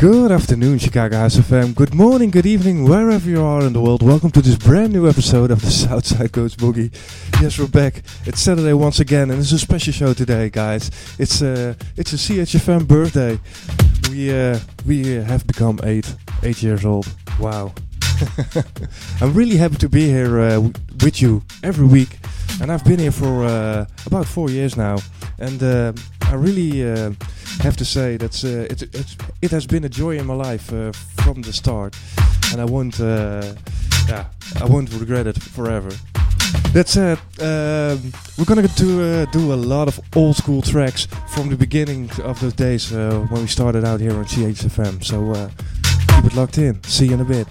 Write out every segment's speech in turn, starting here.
Good afternoon, Chicago House FM. Good morning, good evening, wherever you are in the world. Welcome to this brand new episode of the Southside Goes Boogie. Yes, we're back. It's Saturday once again, and it's a special show today, guys. It's a it's a CHFM birthday. We uh, we uh, have become eight eight years old. Wow. I'm really happy to be here uh, with you every week, and I've been here for uh, about four years now, and uh, I really uh, have to say that uh, it, it's, it has been a joy in my life uh, from the start, and I won't uh, yeah I won't regret it forever. That said, um, we're gonna do uh, do a lot of old school tracks from the beginning of those days uh, when we started out here on CHFM. So keep it locked in. See you in a bit.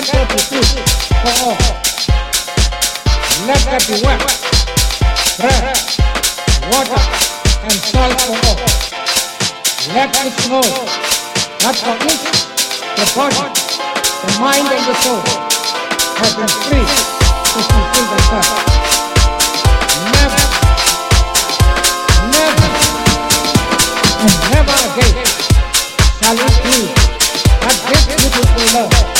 Nada pupus. Oo. Nada duwa. Bread, water, and salt for all. Let it flow. Not for it, the body, the mind, and the soul have been free to fulfill. Never, never, and never again shall it be that this beautiful love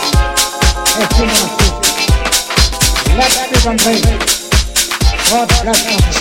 something. God bless us.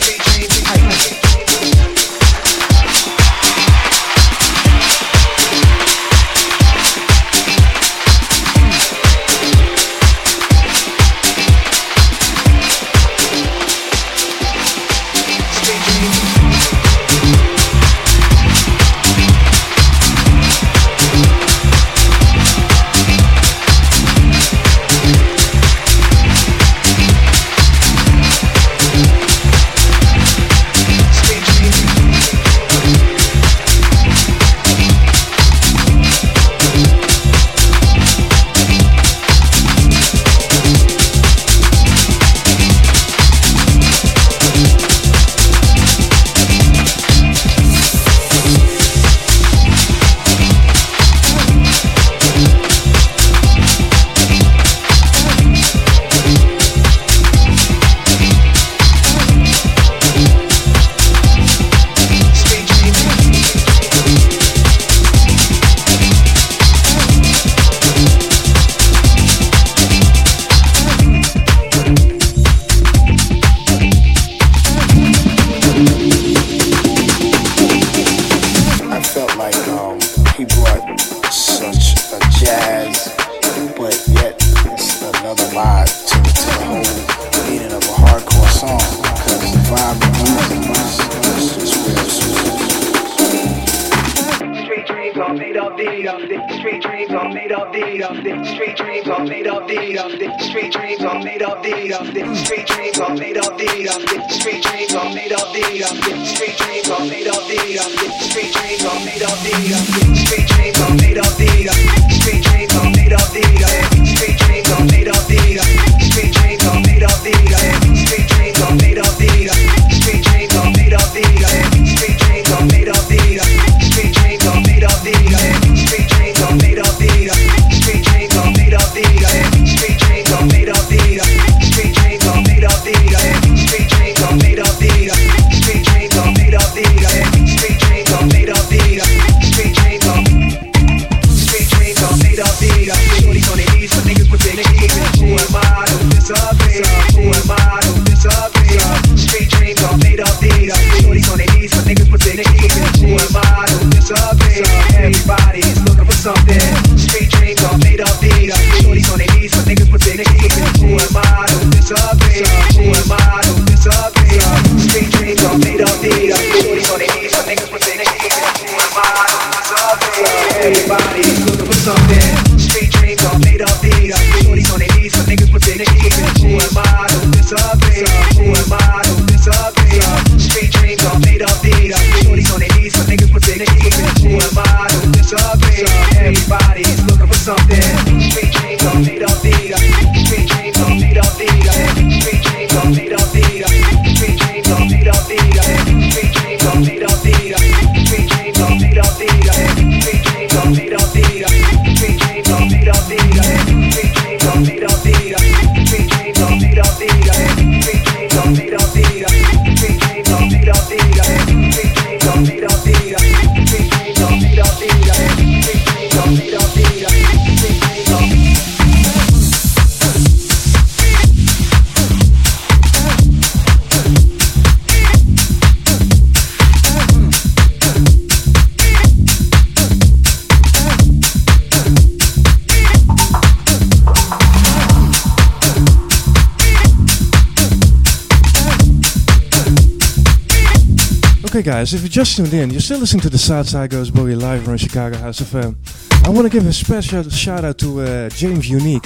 guys, if you just tuned in, you're still listening to the Southside Goes Boogie live on Chicago House FM. I want to give a special shout out to uh, James Unique.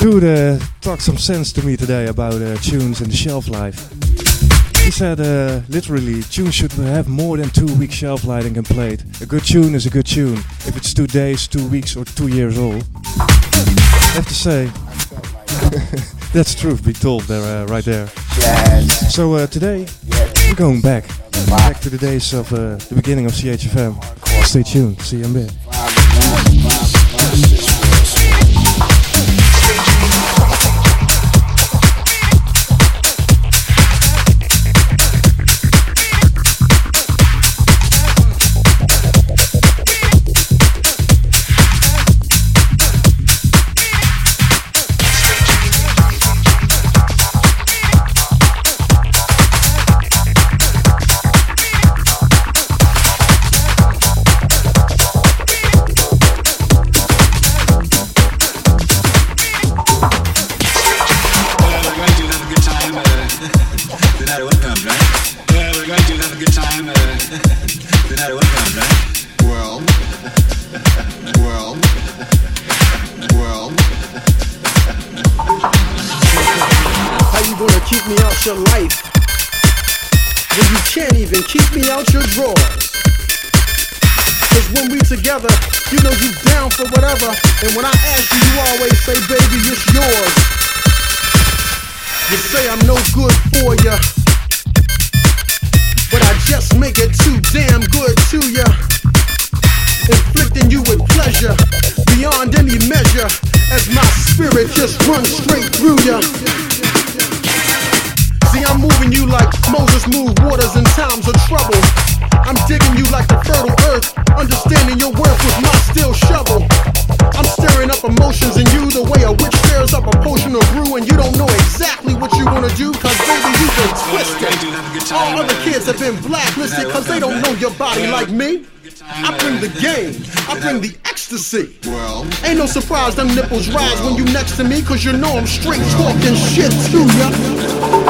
Dude uh, talked some sense to me today about uh, tunes and shelf life. He said, uh, literally, tunes should have more than two week shelf life and can play it. A good tune is a good tune if it's two days, two weeks, or two years old. I have to say, that's truth be told there, uh, right there. So uh, today, for going back. Back to the days of uh, the beginning of CHFM. Stay tuned. See you in a bit. you know I'm straight talking shit to ya.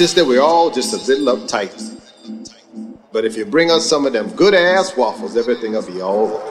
sister, we're all just a little uptight. But if you bring us some of them good ass waffles, everything will be all right.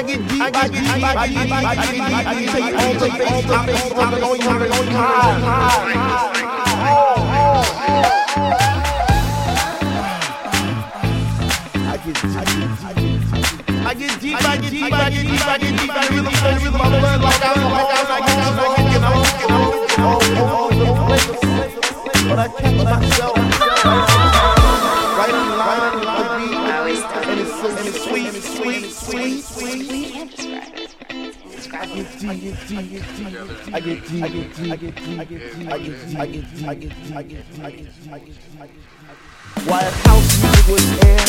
I get deep, I get deep, I get deep, I get deep, I get deep, I get deep, I get deep, I get deep, I get deep, I get deep, I get deep, I get deep, I get deep, I get deep, I rhythm, I rhythm, I get deep, I like I like I like I get deep, I get deep, I get but I catch myself. get deep, I get deep, I get deep, I get deep, I get deep, I get deep, I get deep, I get deep, I get deep, I get deep, I get deep. House music was air,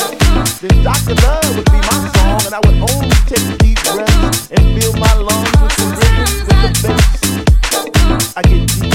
then Dr. Love would be my song, and I would only take deep breaths and fill my lungs with the rhythm, with the bass. I get deep.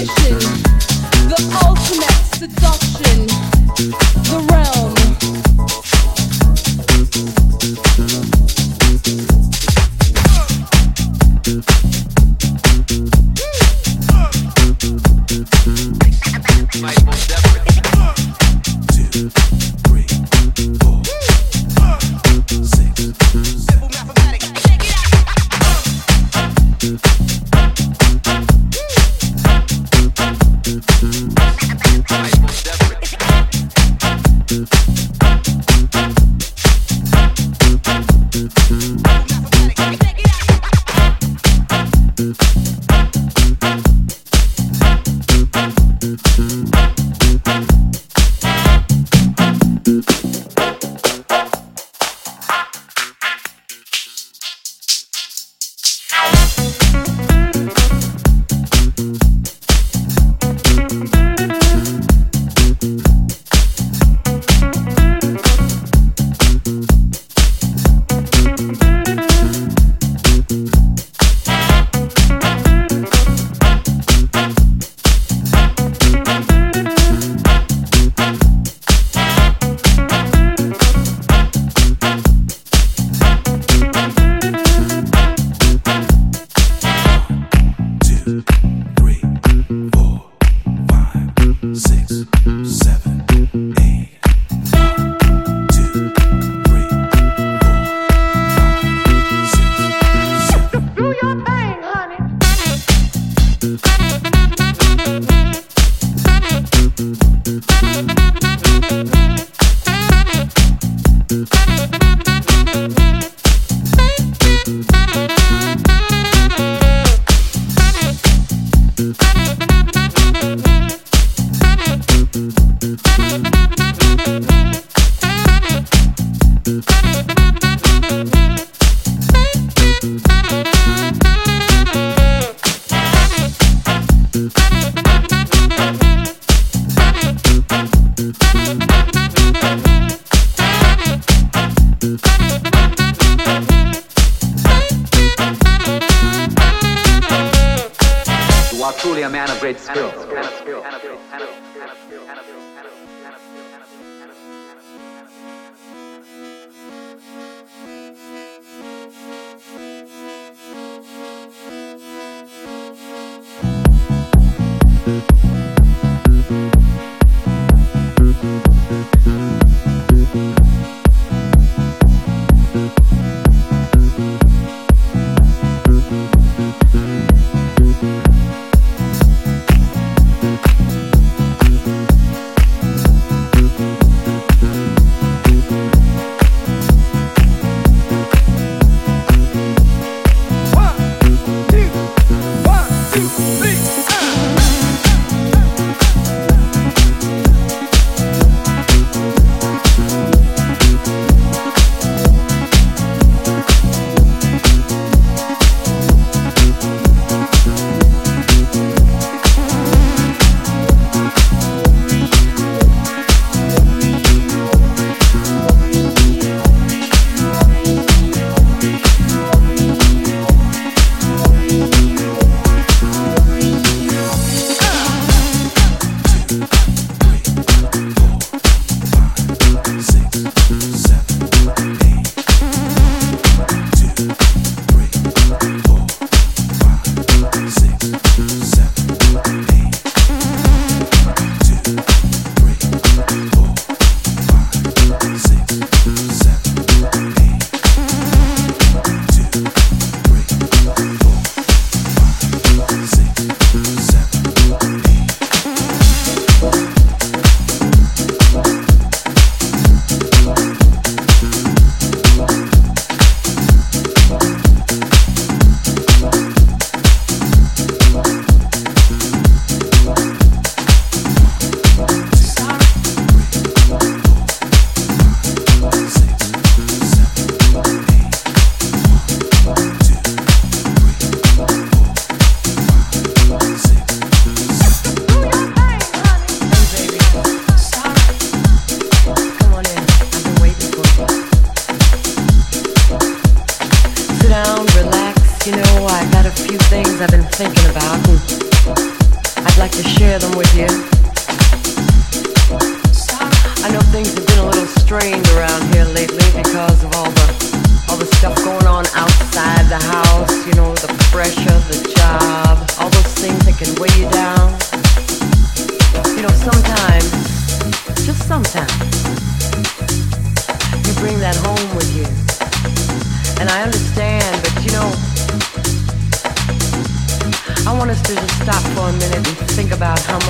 A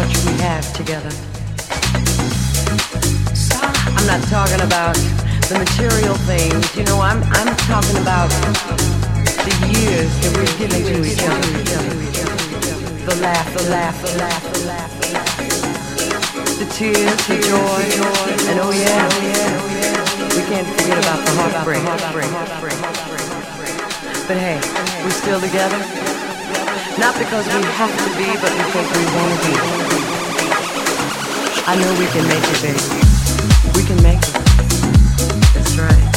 much we have together. I'm not talking about the material things, you know, I'm, I'm talking about the years that we've given to each other. The laugh, the laugh, the laugh, the laugh, the laugh. The tears, the joy, and oh, oh yeah, we can't forget about the heartbreak. But hey, we're still together. Not because we have to be, but because we want to be. I know we can make it, baby. We can make it. That's right.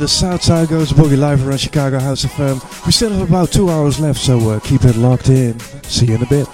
the Southside Goes Boogie live around Chicago House of Firm. We still have about two hours left, so uh, keep it locked in. See you in a bit.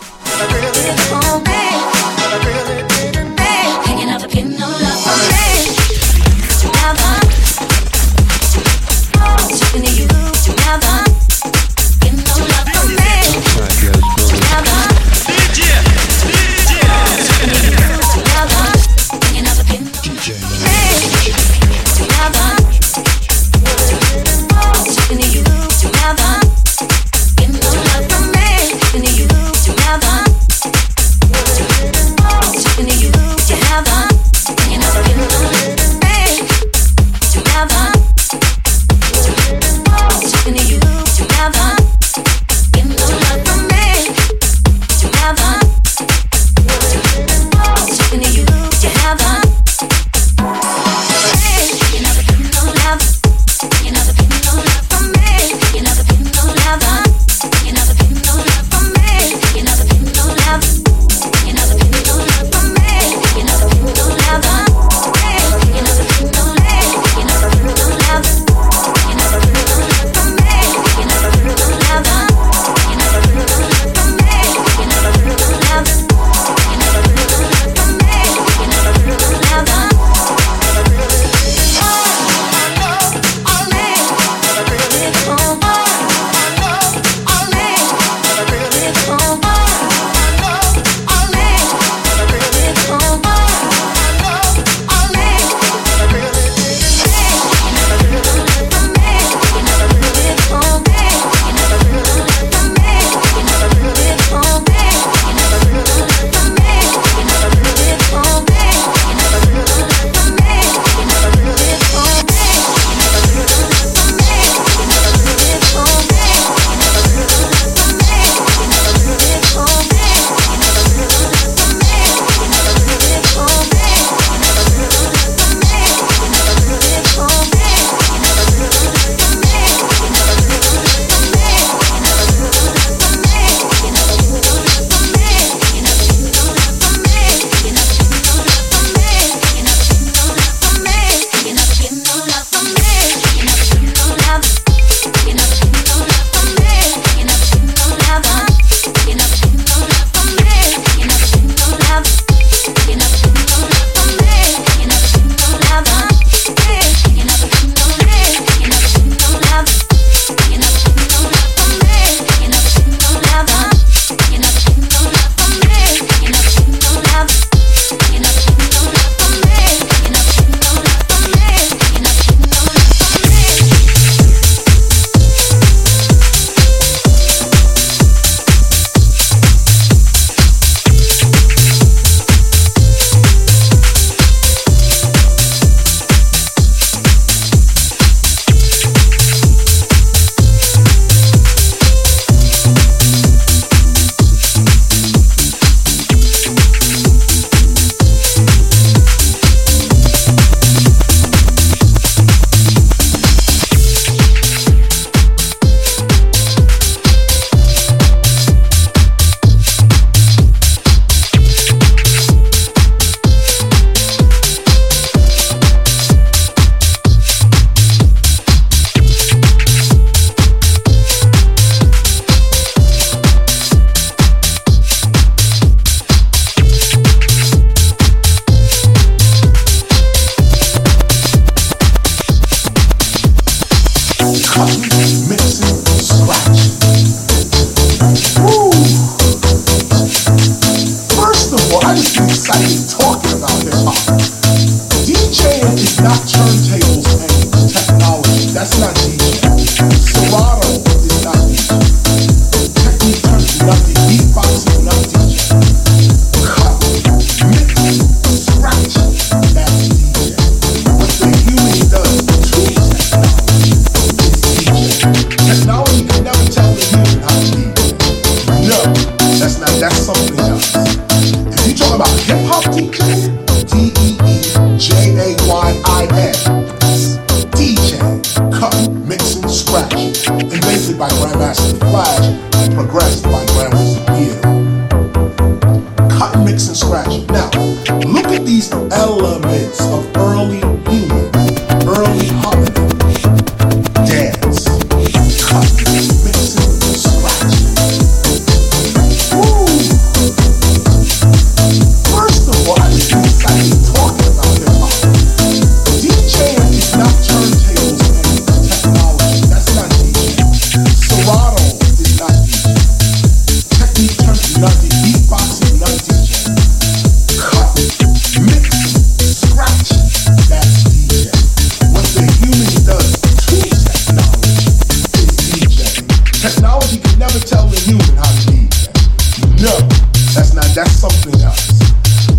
now that's something else.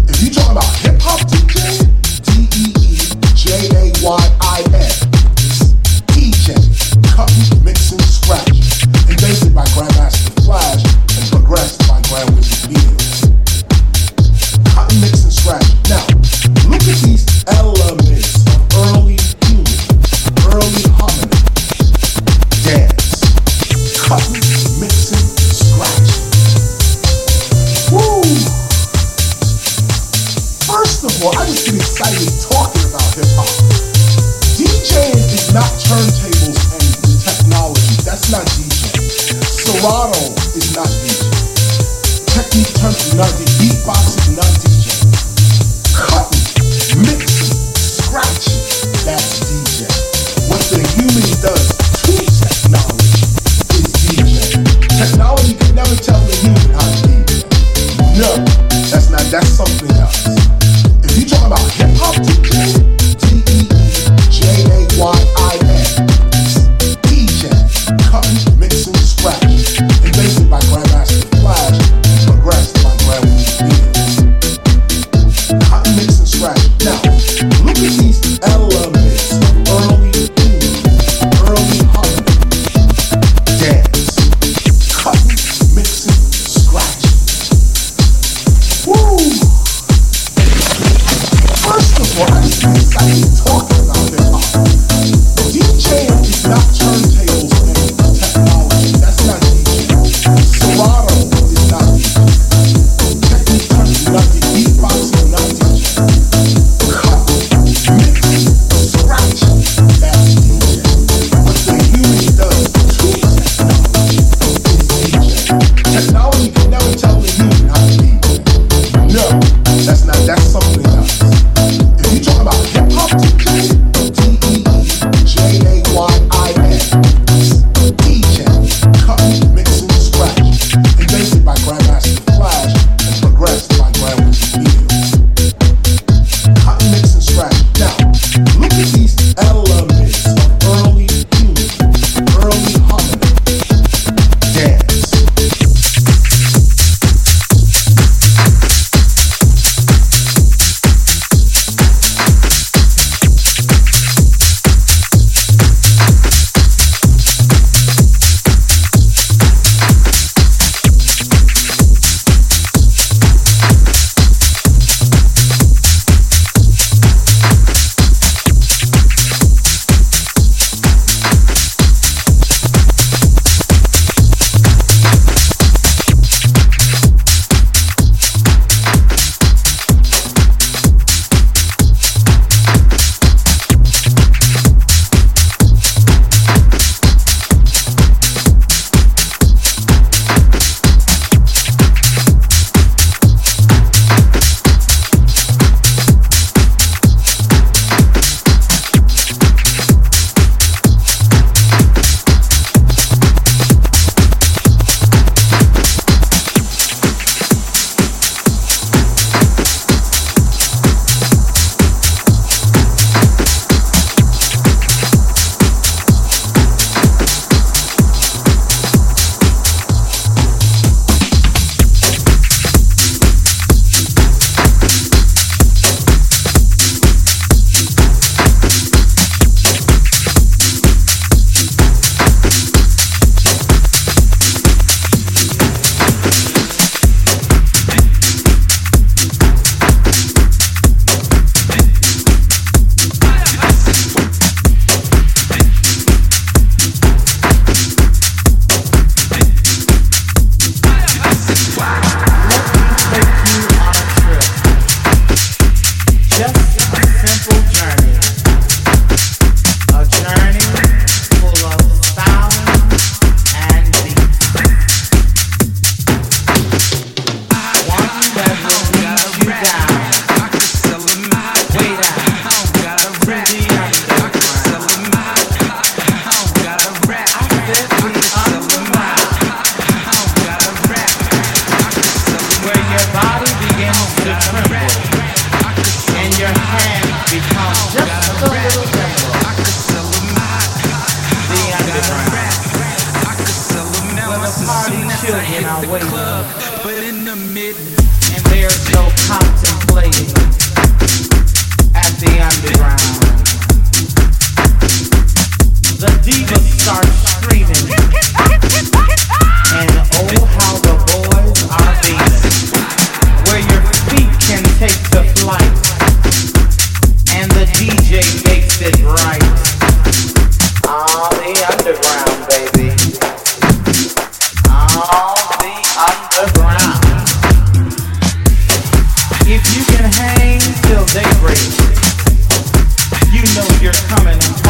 If you talking about hip hop DJ, D E E J A Y you know you're coming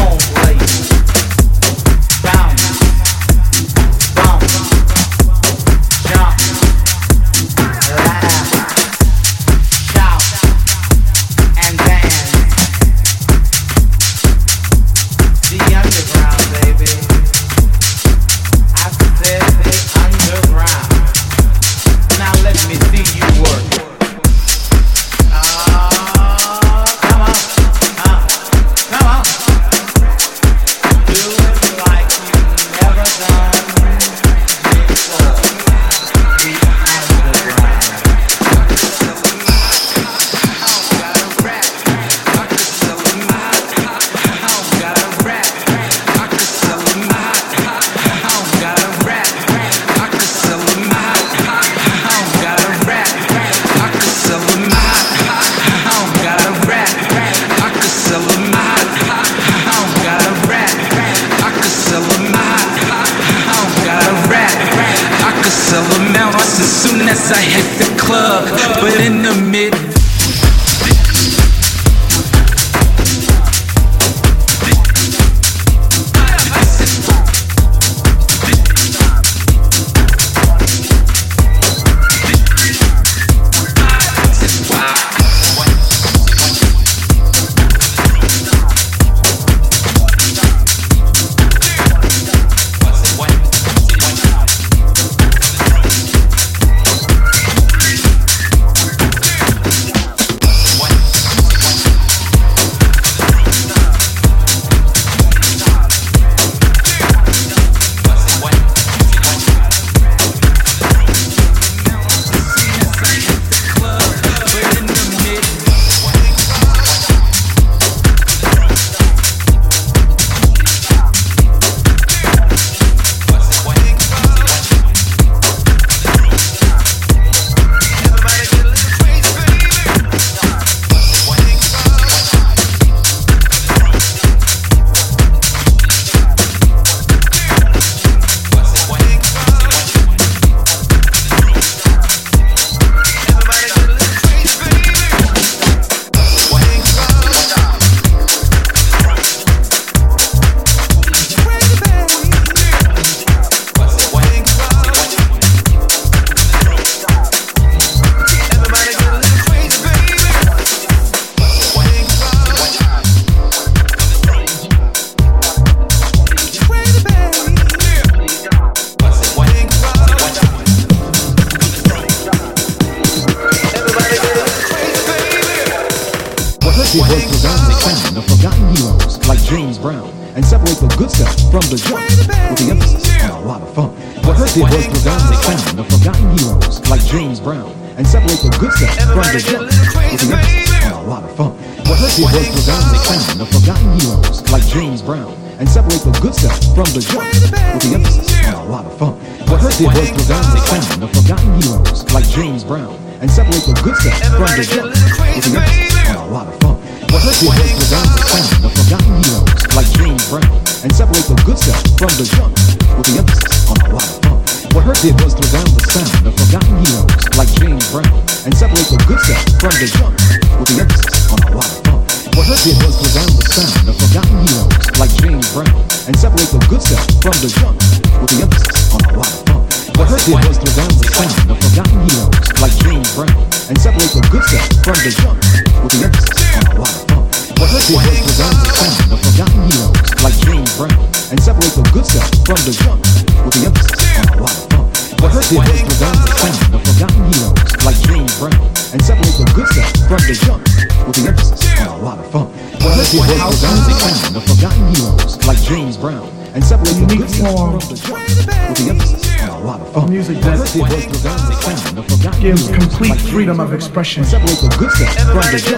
expression. Separate the good stuff from the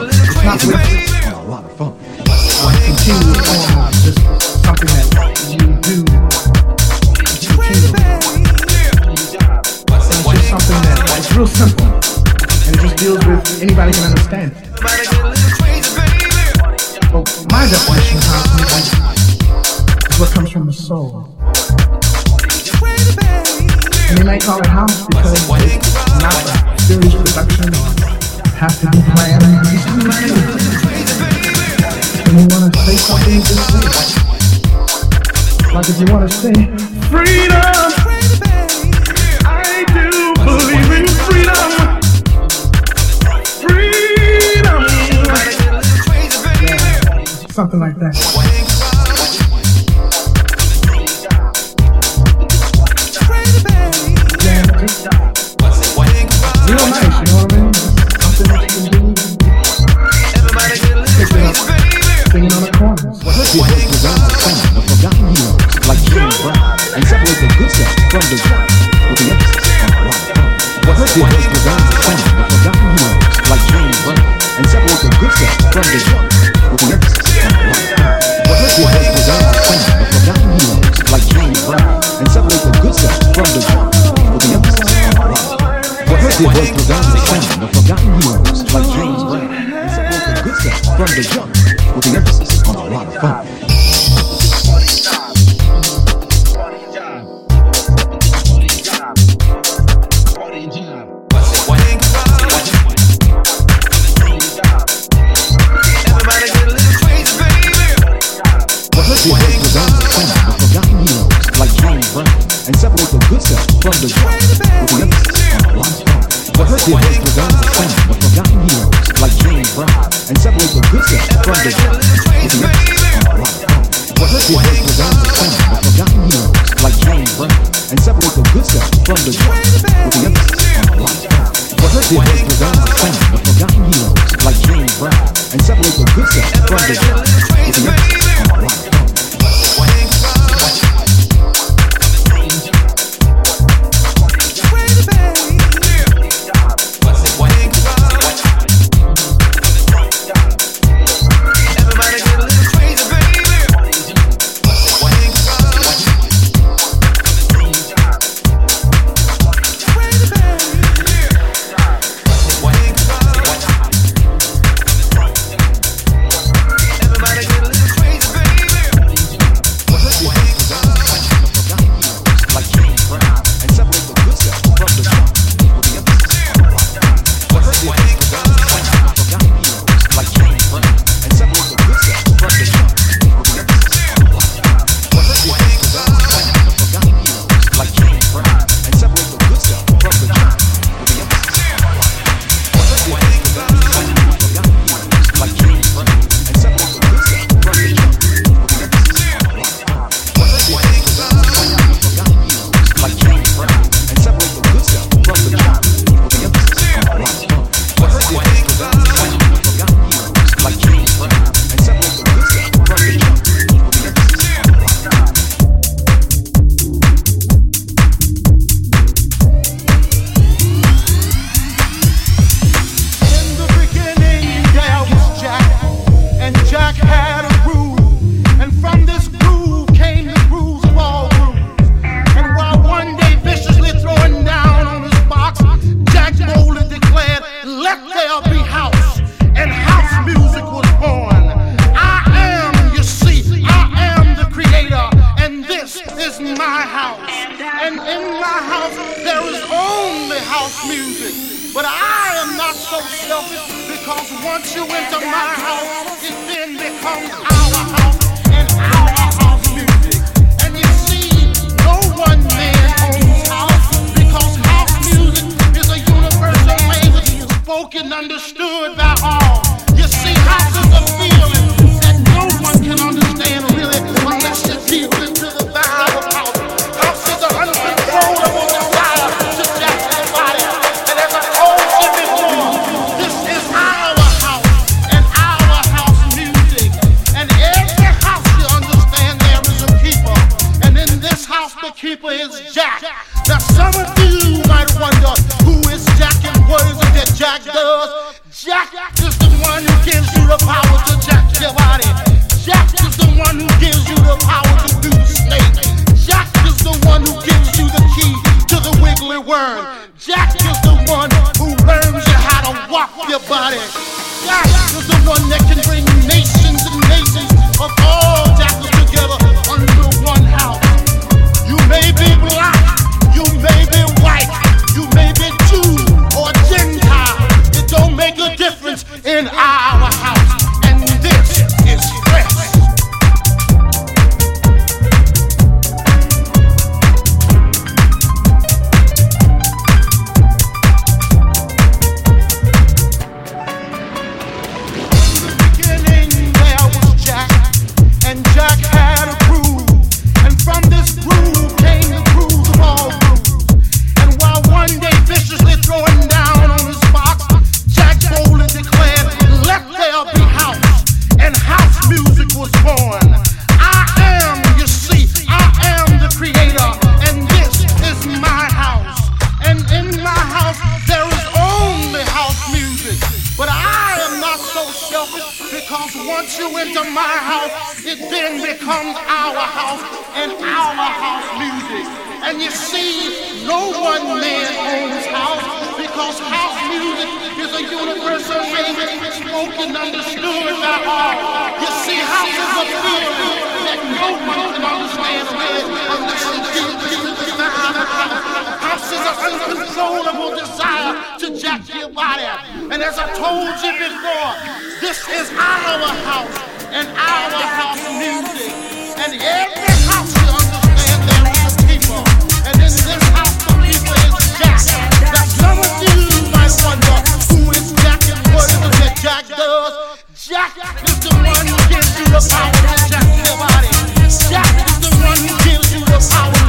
from the As I told you before, this is our house and our house music. And every house, you understand, there is the people. And in this house, the people is Jack. Now some of you might wonder who is Jack and what is it that Jack does. Jack is the one who gives you the power to jack your body. Jack is the one who gives you the power.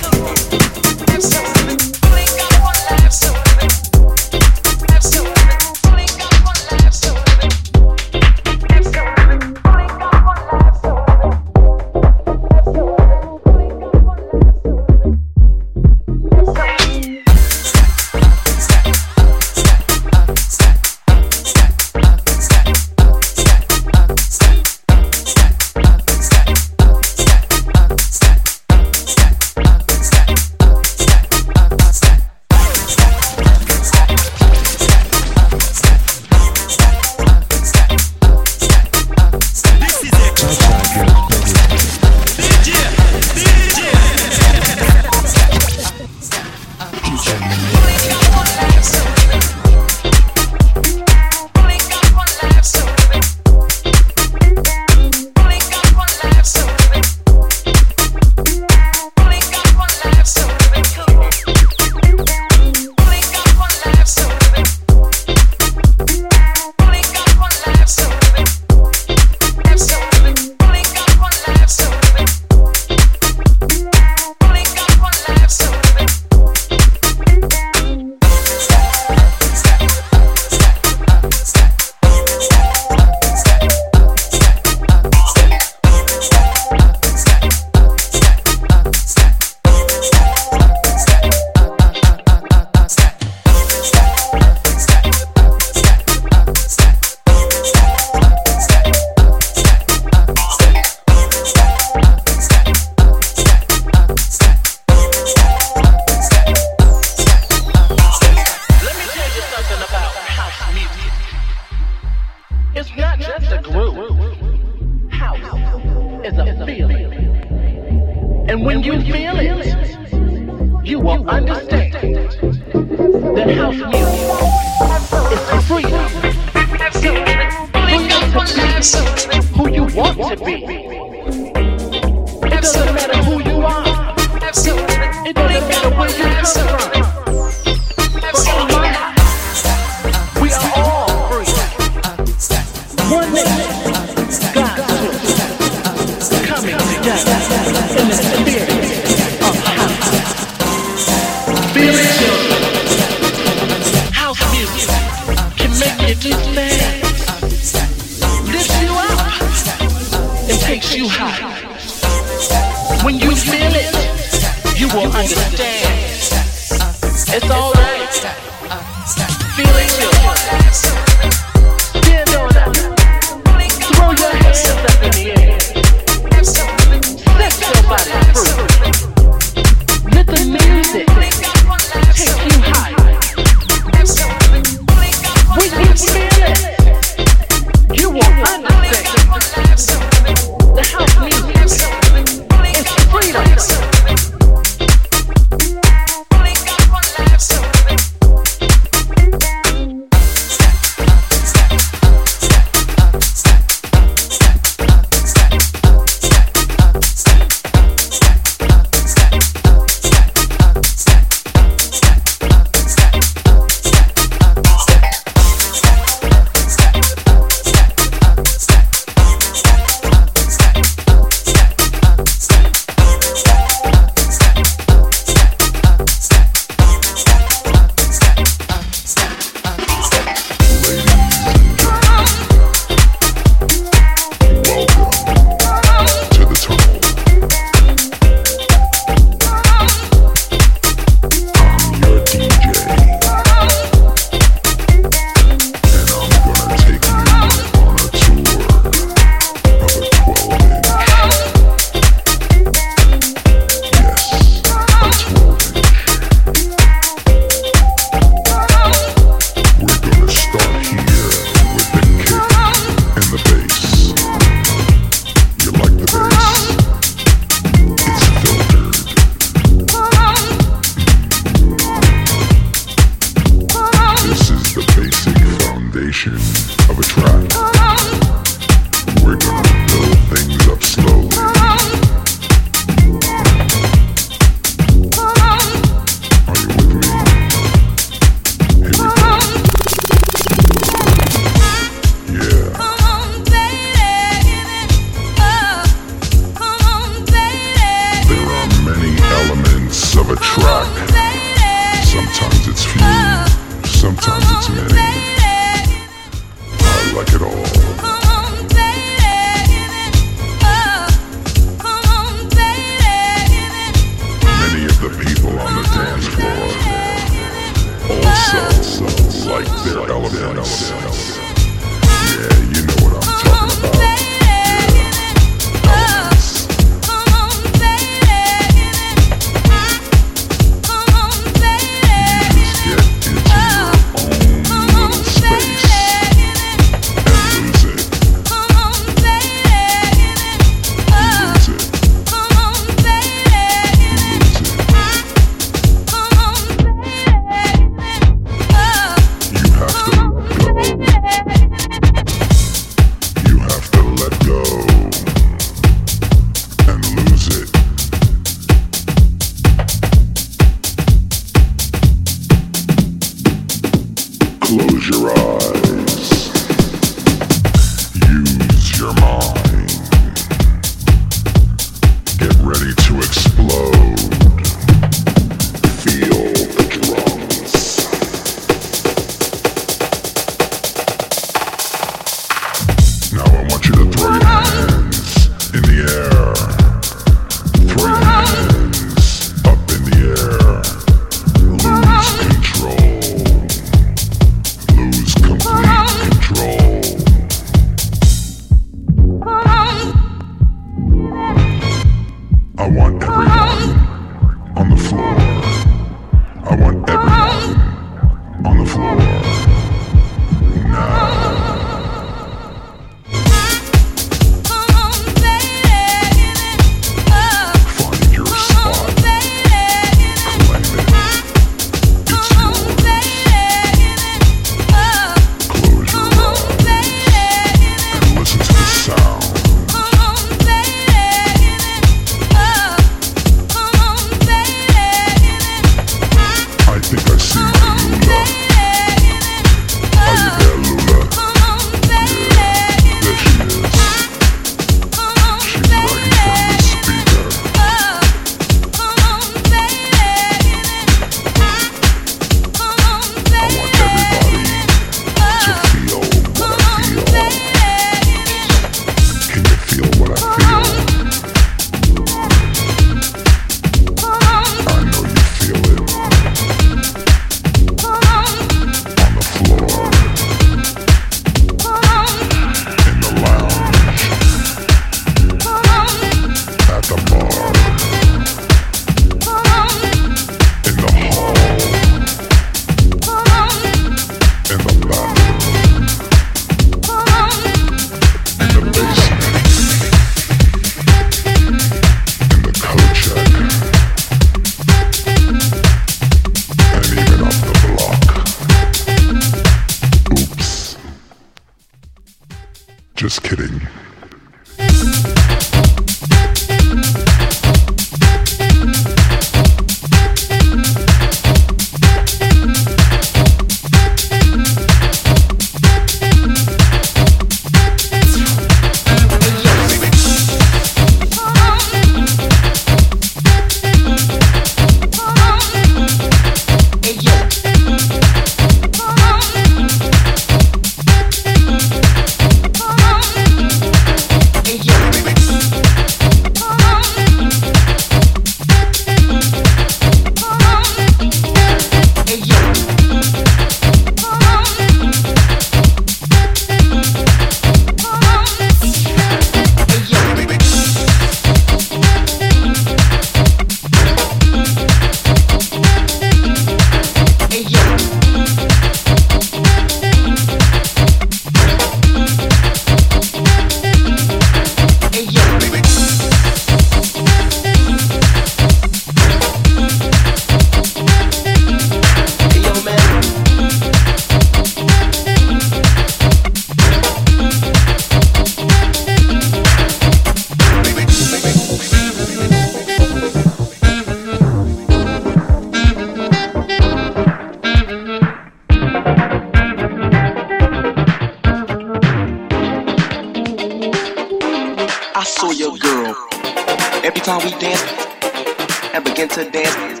to dance.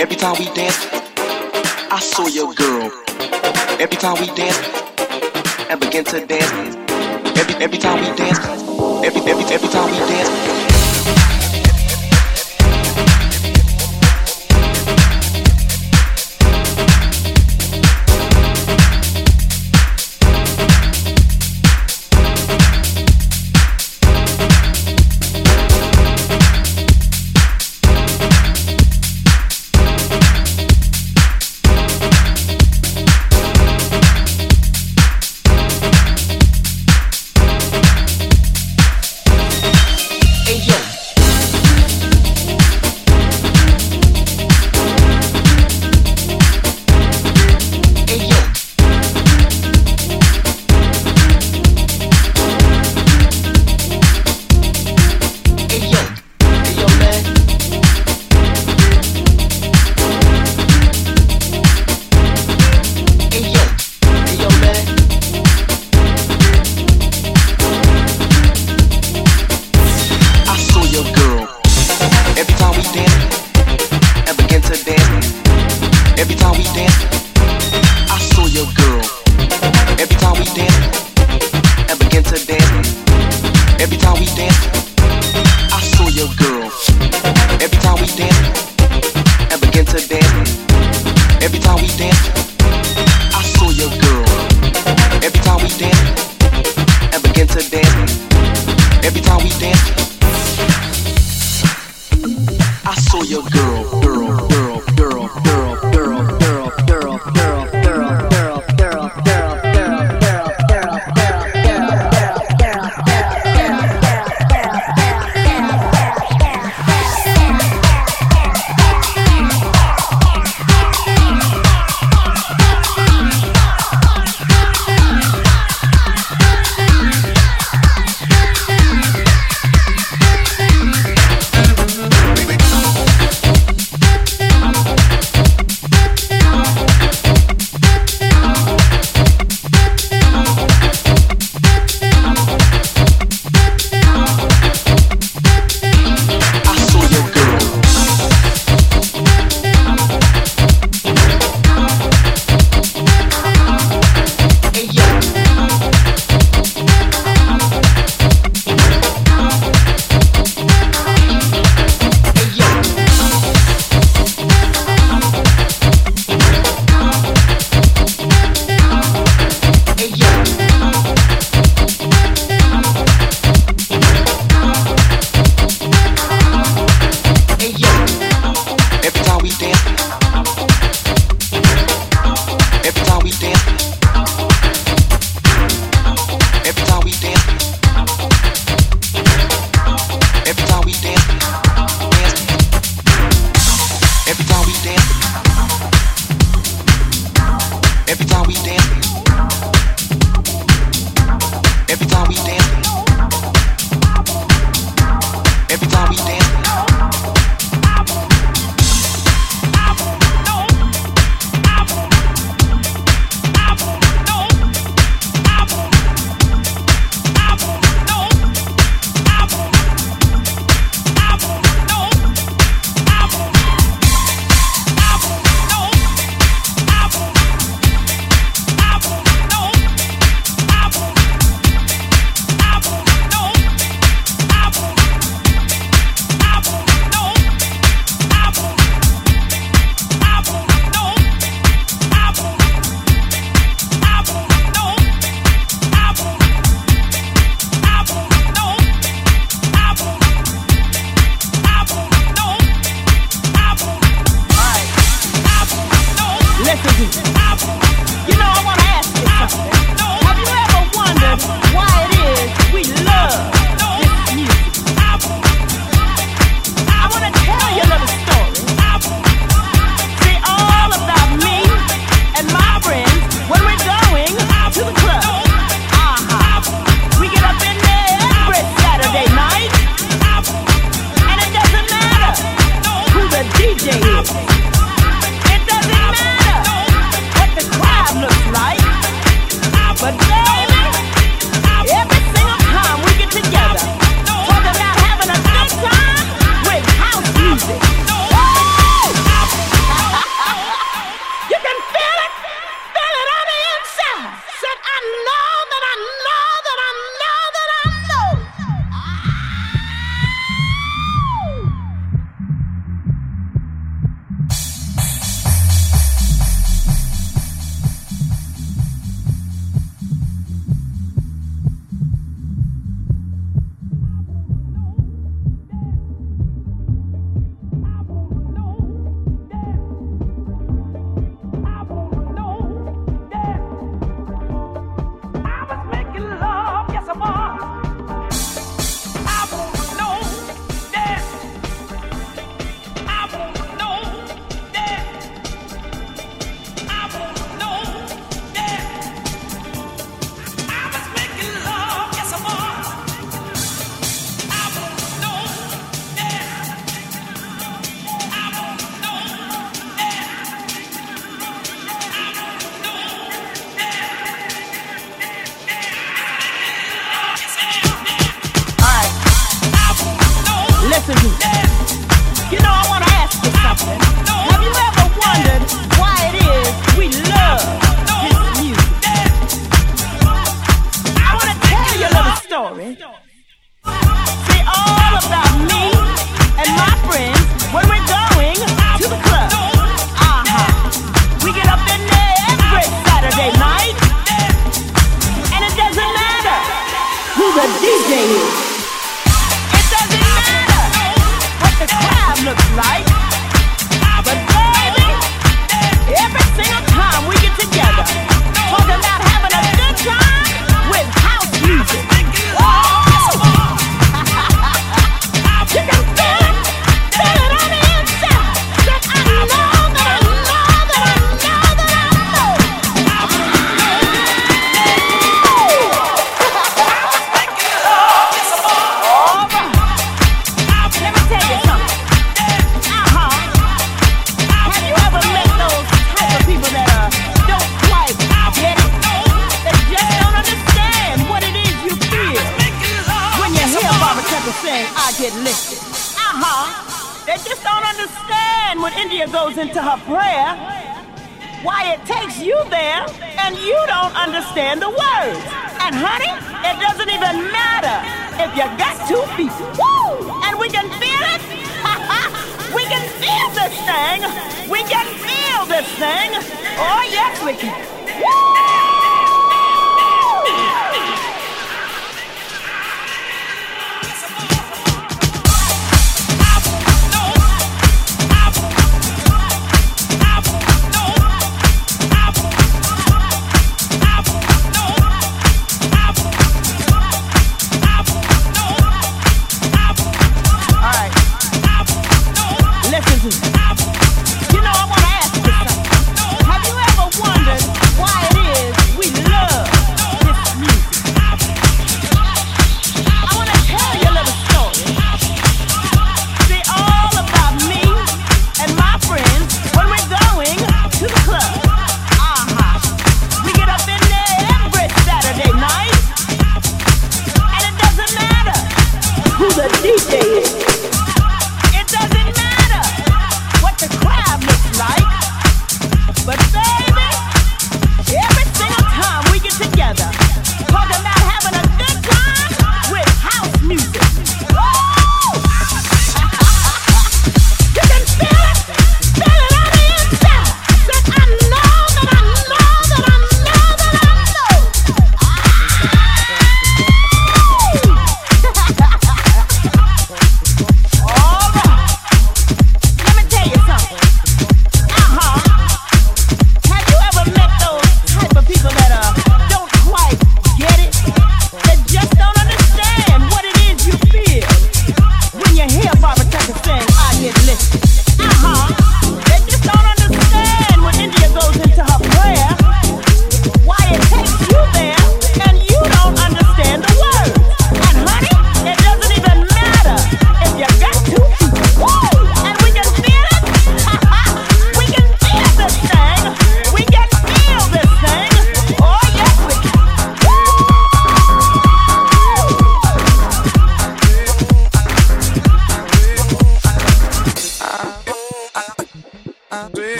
Every time we dance, I saw your girl. Every time we dance and begin to dance. Every every time we dance, every every every time we dance.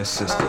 The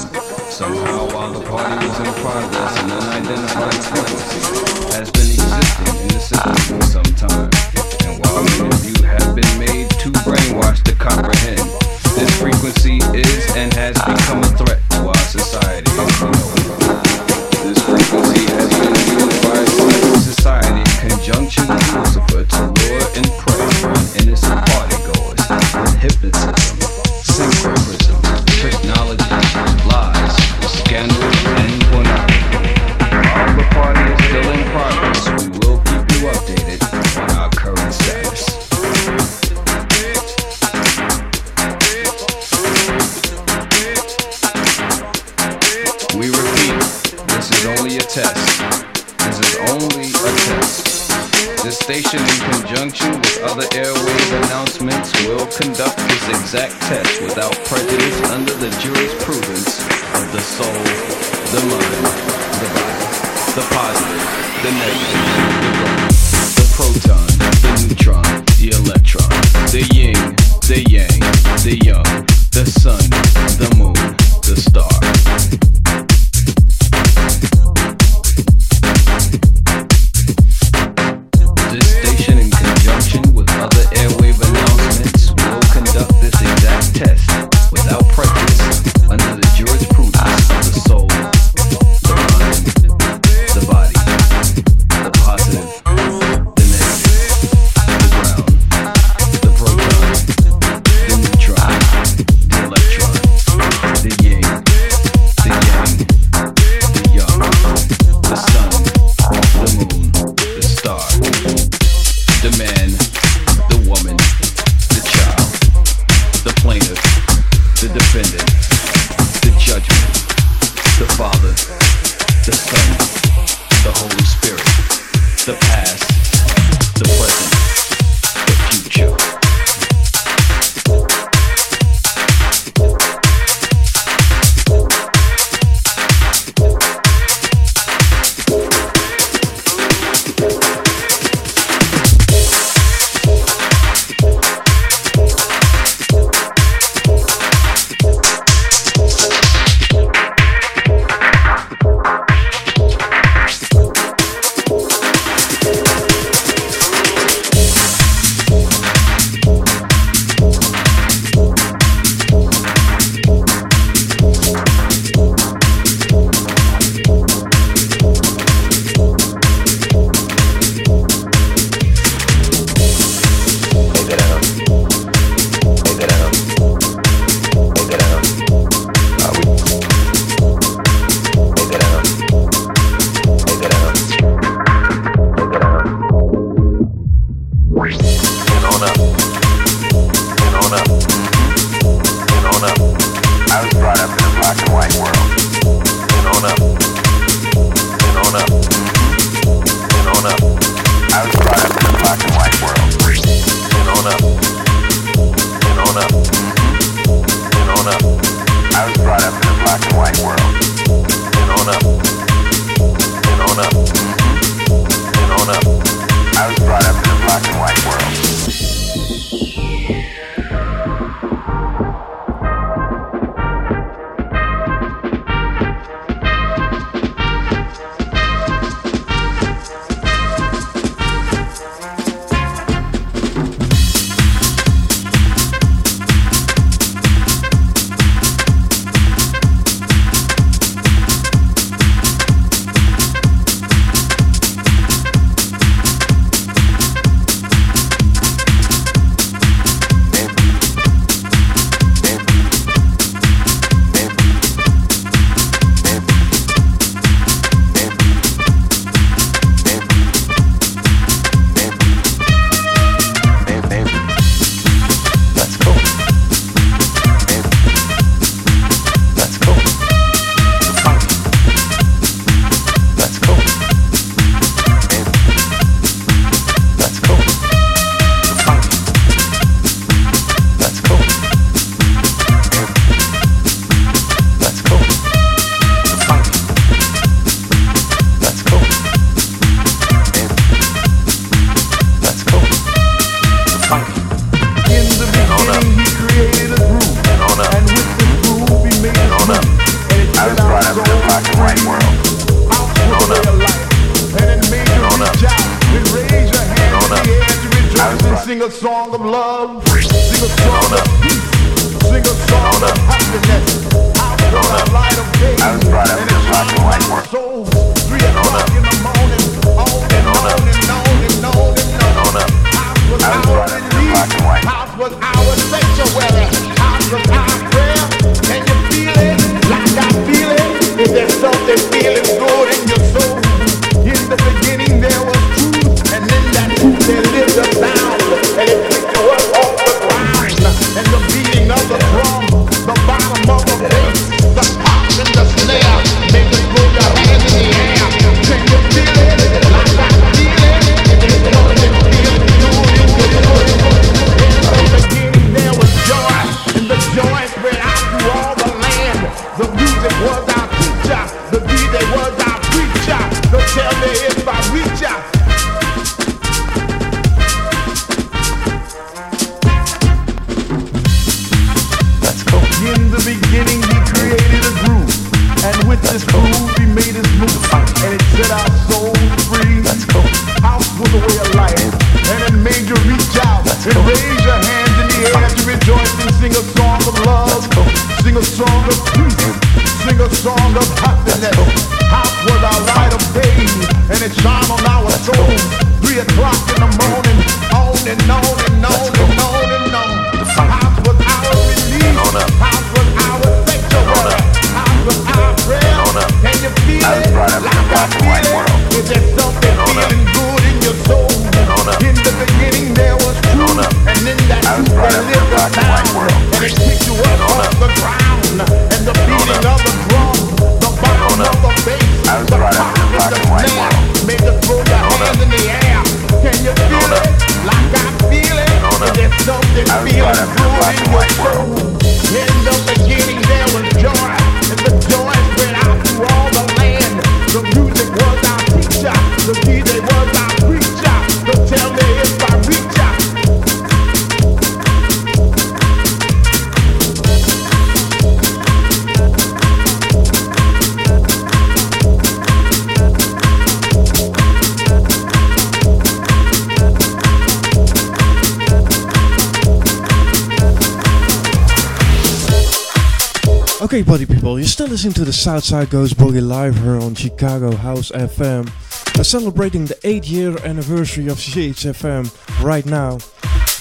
listening to the Southside Goes Boogie live here on Chicago House FM. I'm celebrating the 8 year anniversary of CHFM right now.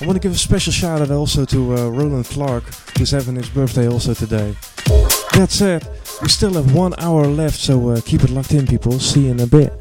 I want to give a special shout out also to uh, Roland Clark, who's having his birthday also today. That said, we still have one hour left, so uh, keep it locked in, people. See you in a bit.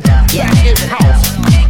That is house.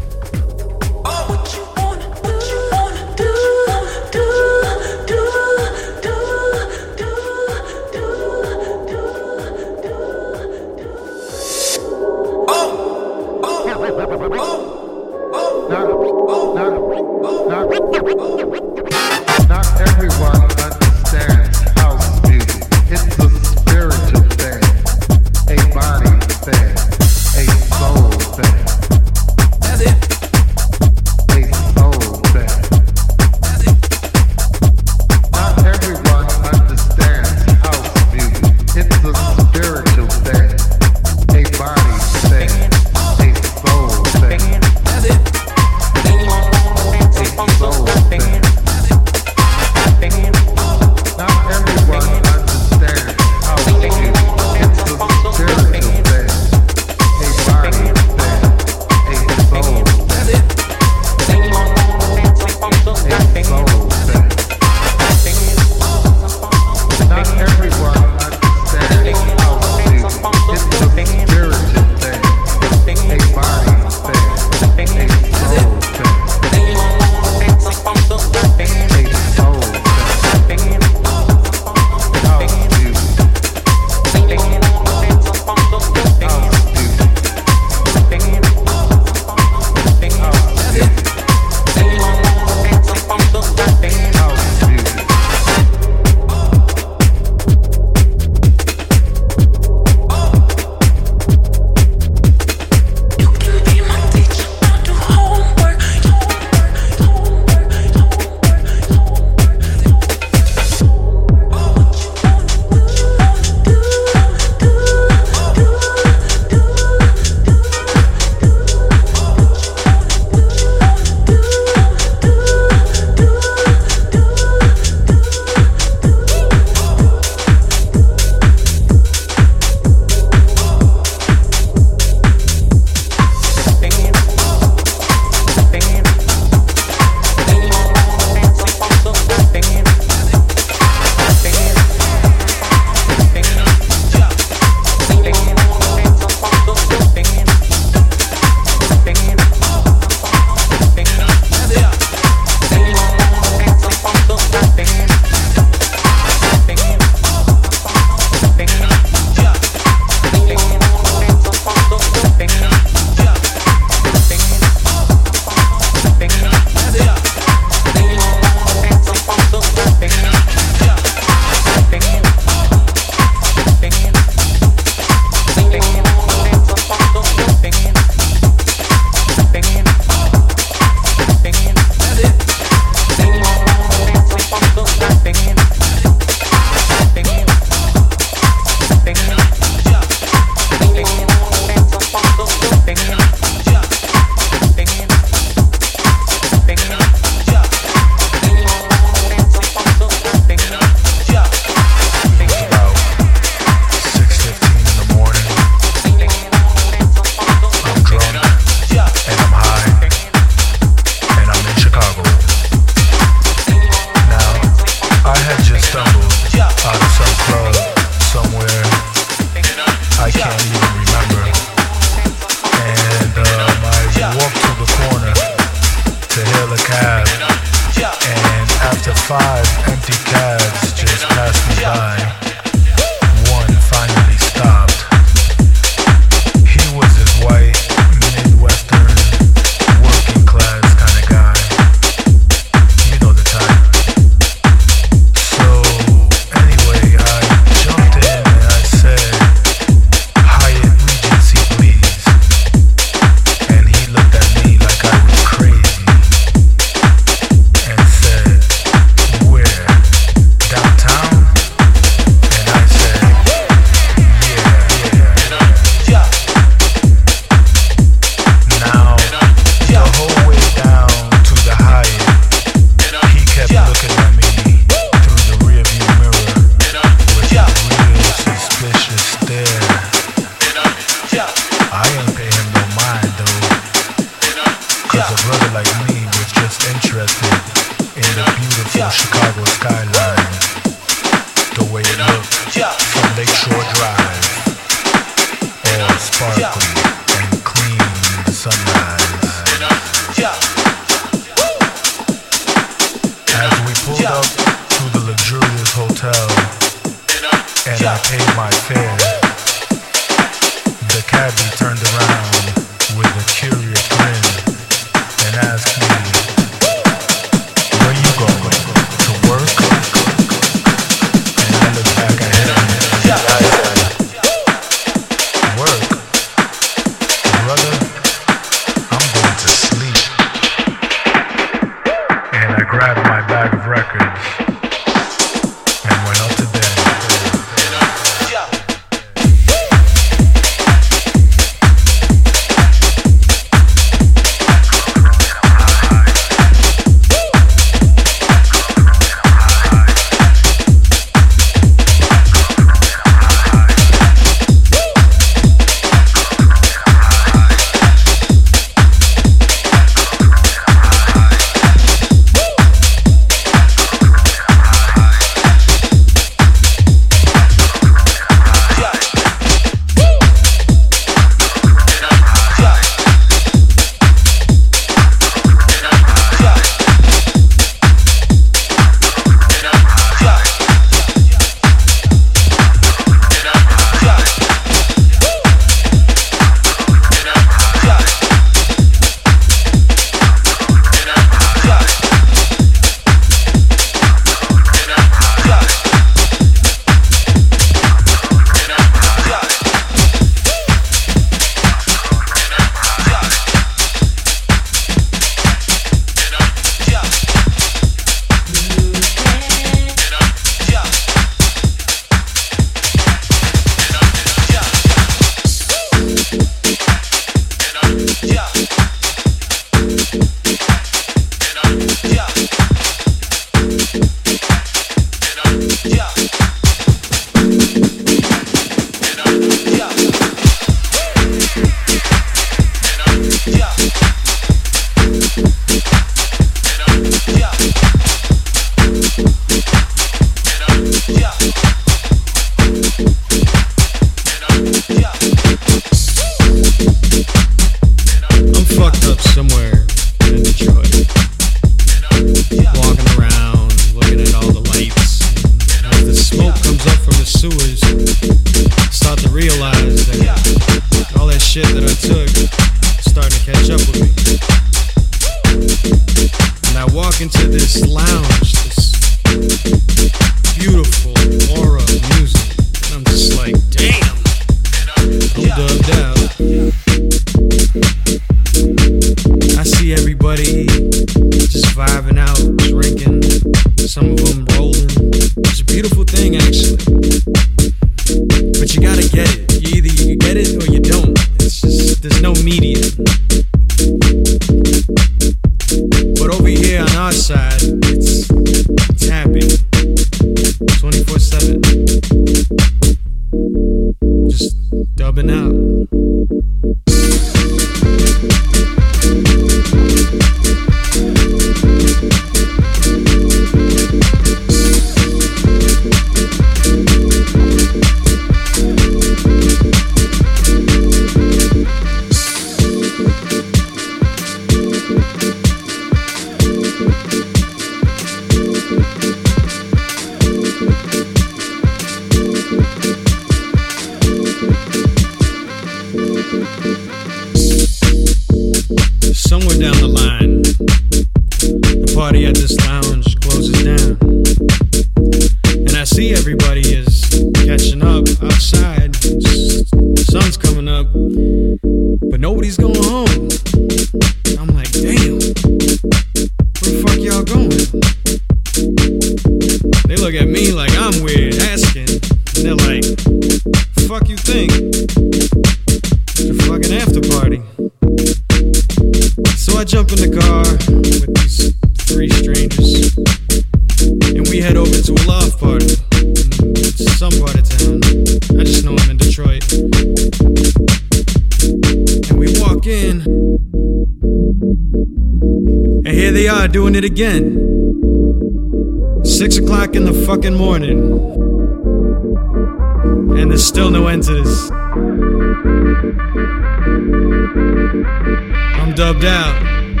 dubbed out. And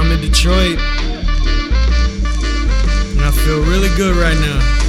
I'm in Detroit. And I feel really good right now.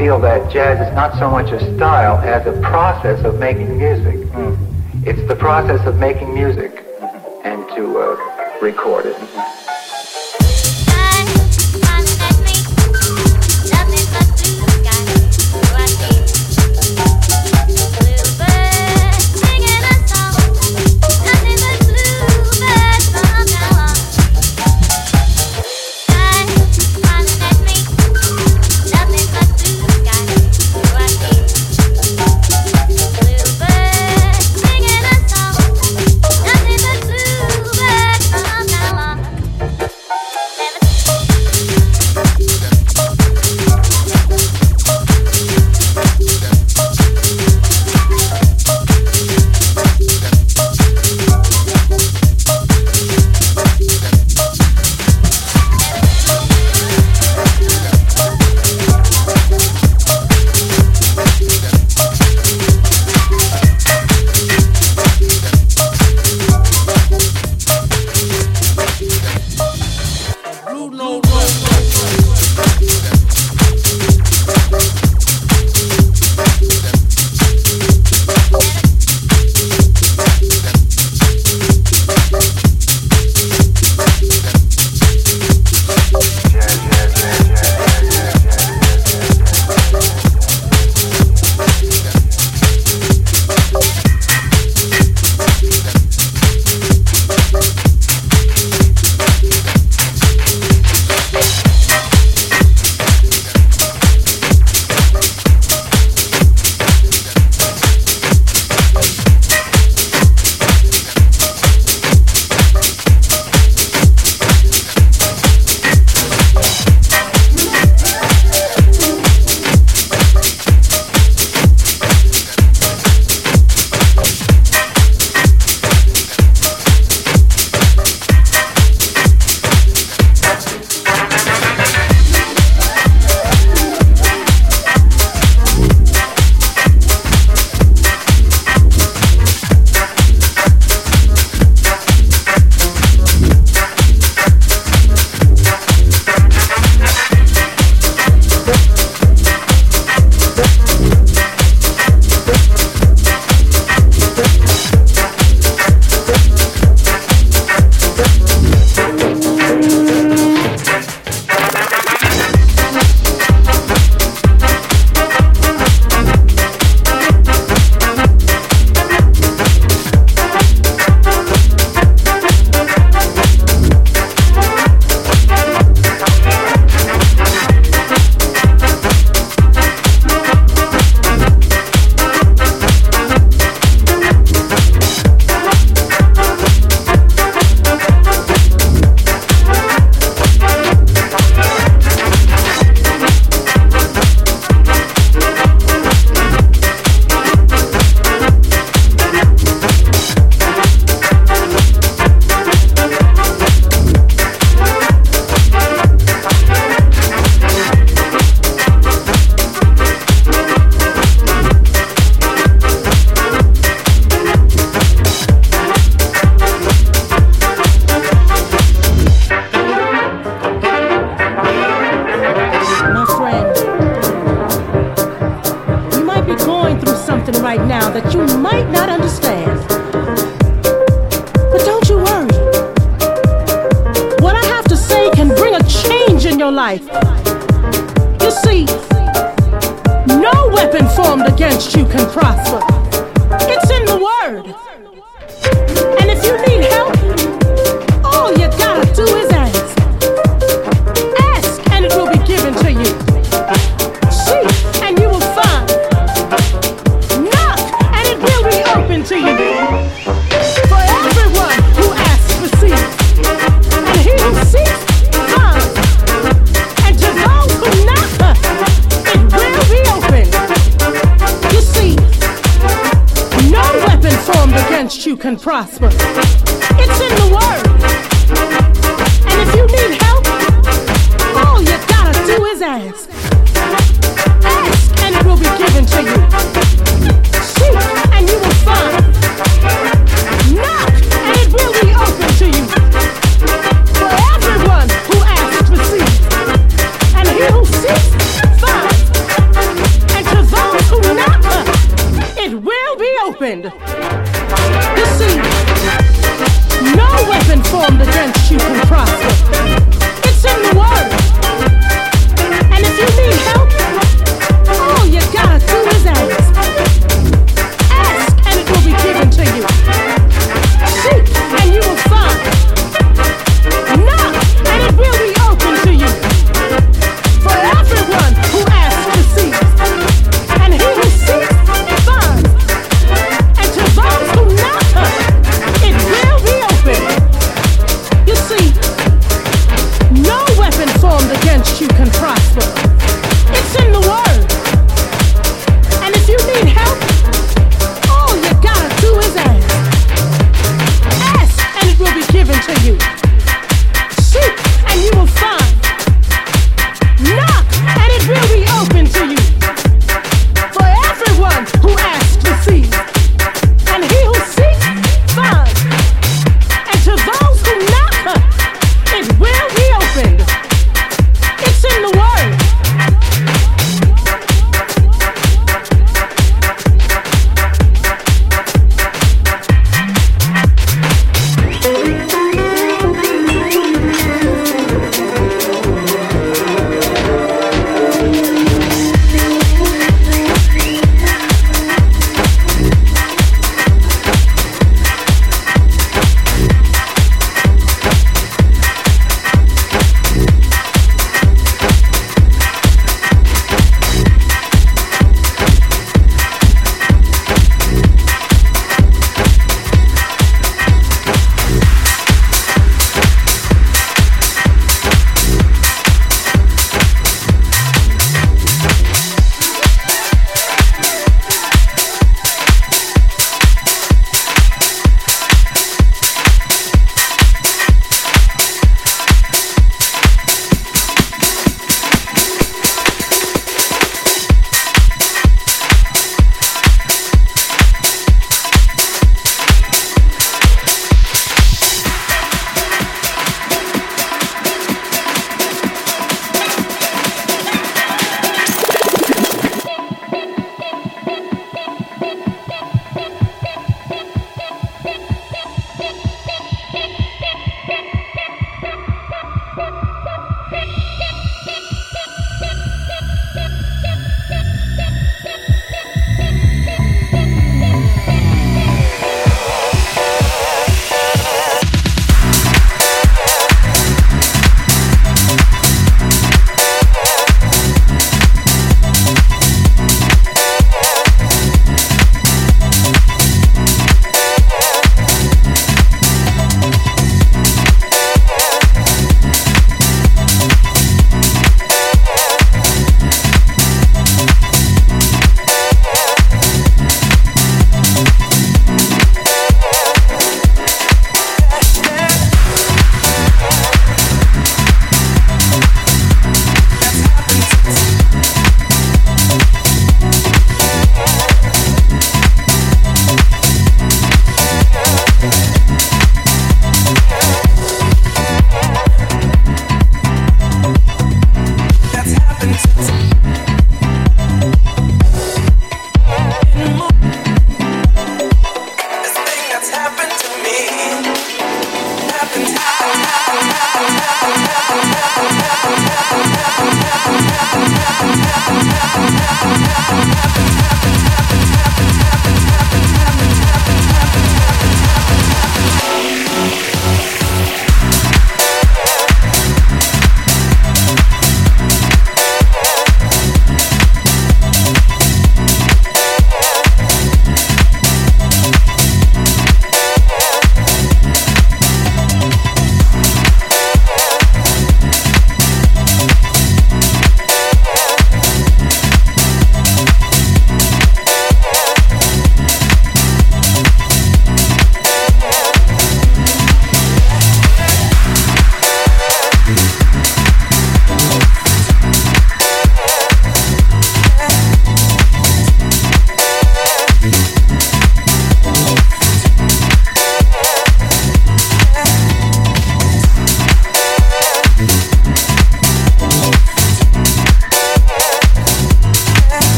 feel that jazz is not so much a style as a process of making music. Mm. It's the process of making music and to uh, record it.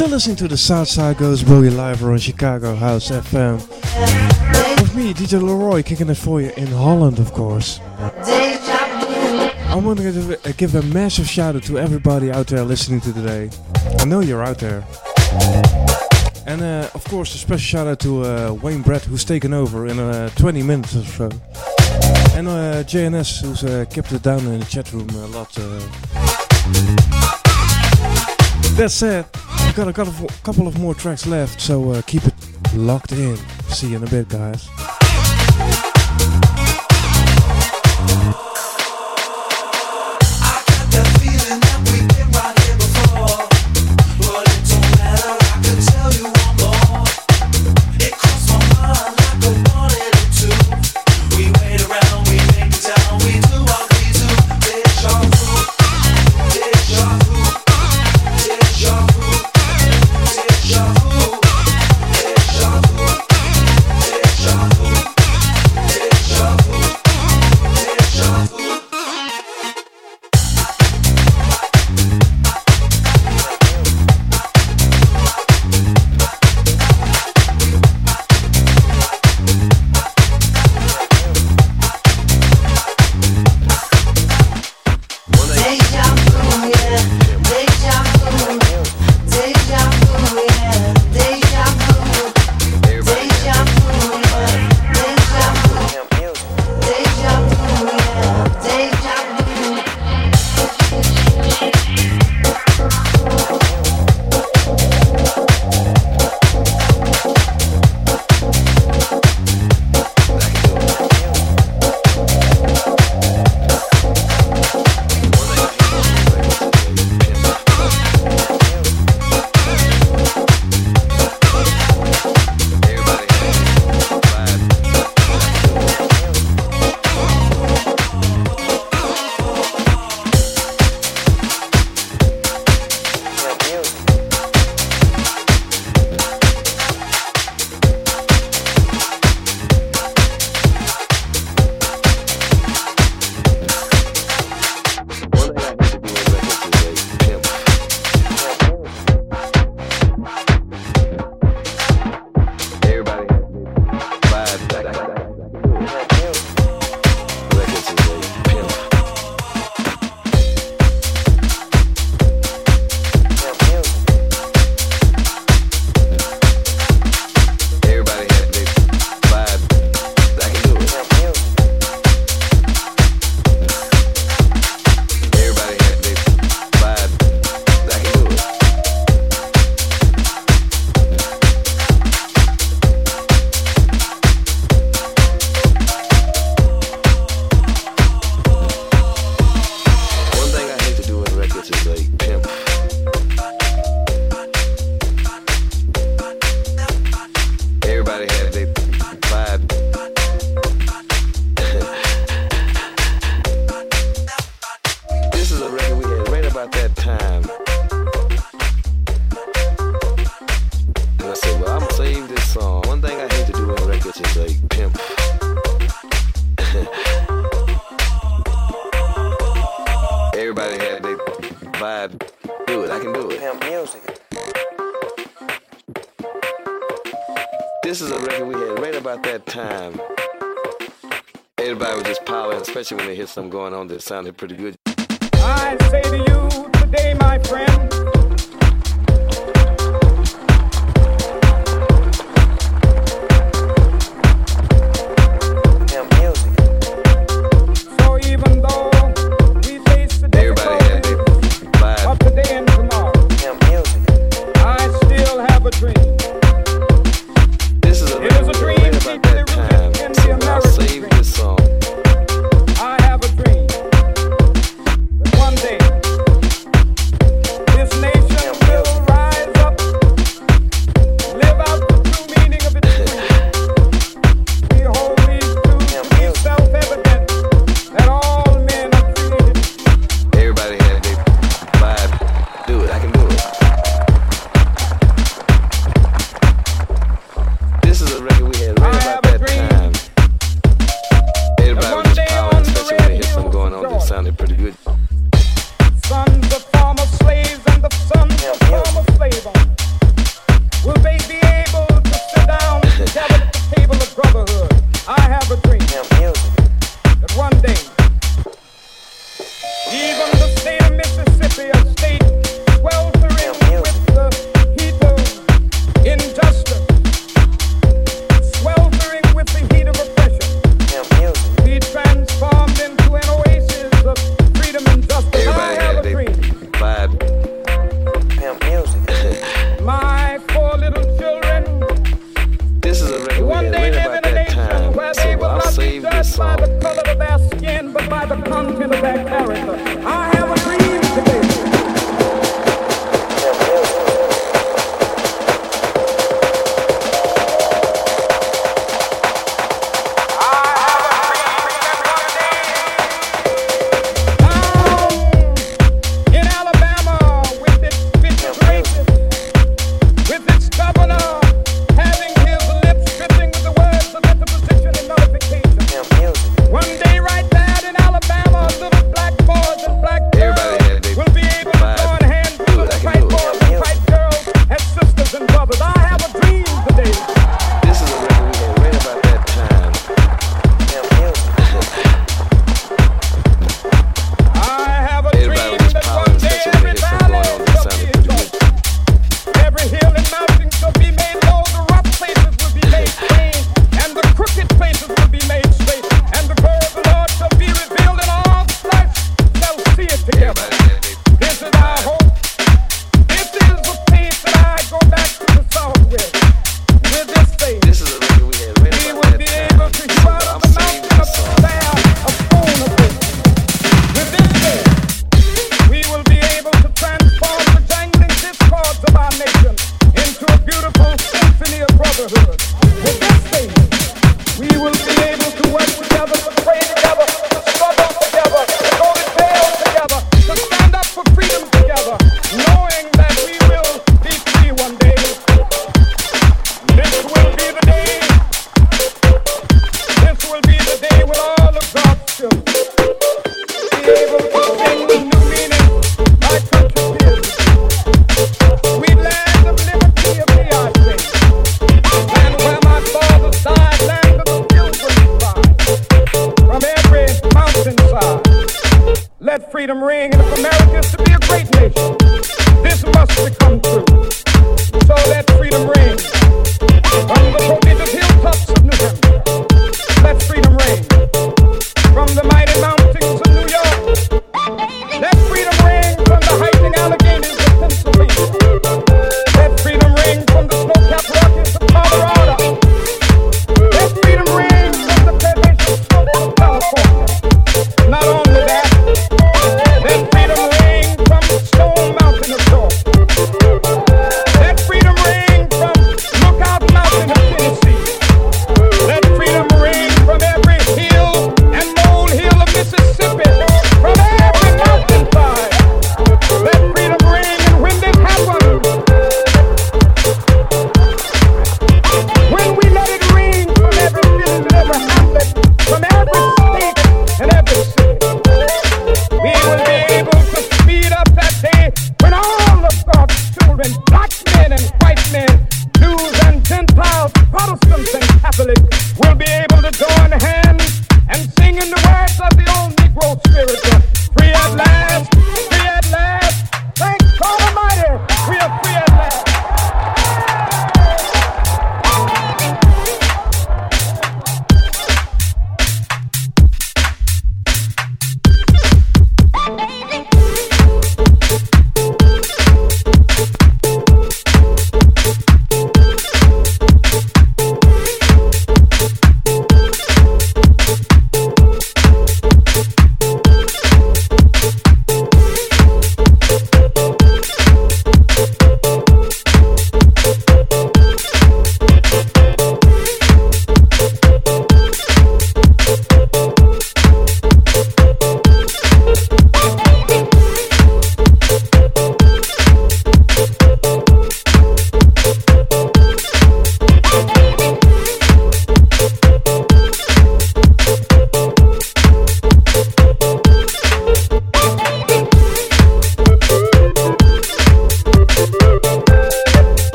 Still listening to the Southside Goes Boogie live on Chicago House FM. With me, DJ Le-Roy, kicking it for you in Holland, of course. I want to give a, massive shout out to everybody out there listening to today. I know you're out there. And uh, of course, a special shout out to uh, Wayne Brett, who's taken over in uh, 20 minutes or so. And uh, JNS, who's uh, kept it down in the chat room a lot. Uh. That said, we got a couple of, couple of more tracks left, so uh, keep it locked in. See you in a bit, guys. time, everybody was just piling, especially when they hear something going on that sounded pretty good. I say to you today, my friend.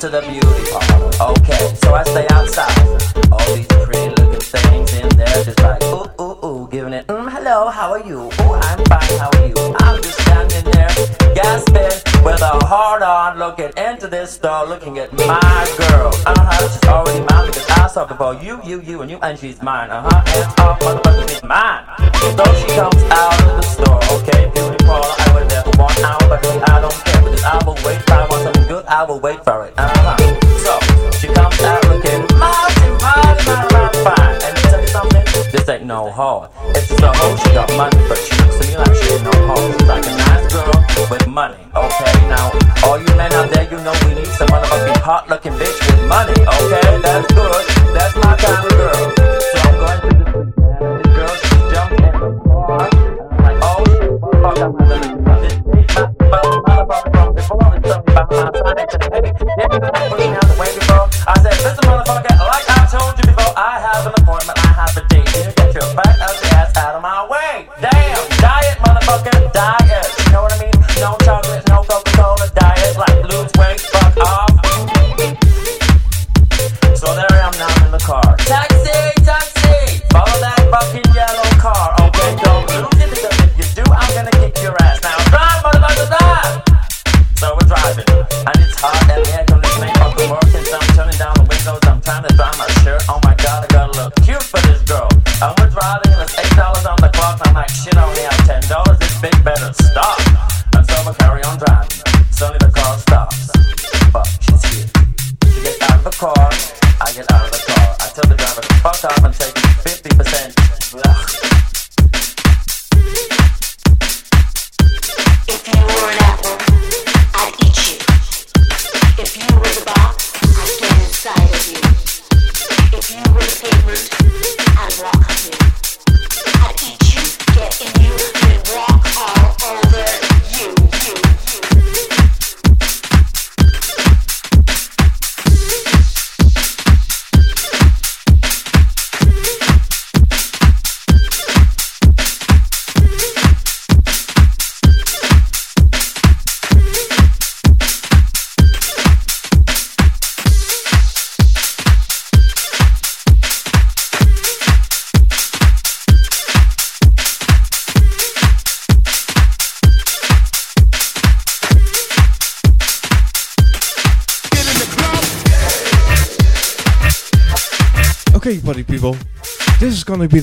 to the music.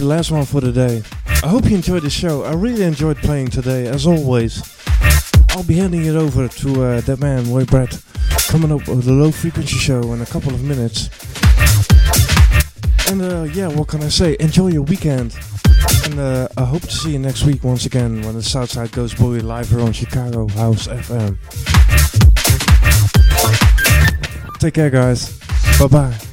last one for today. I hope you enjoyed the show. I really enjoyed playing today, as always. I'll be handing it over to uh, that man, Roy Brett, coming up with the low frequency show in a couple of minutes. And uh, yeah, what can I say? Enjoy your weekend. And uh, I hope to see you next week once again when the Southside Goes Boogie live here on Chicago House FM. Take care, guys. Bye bye.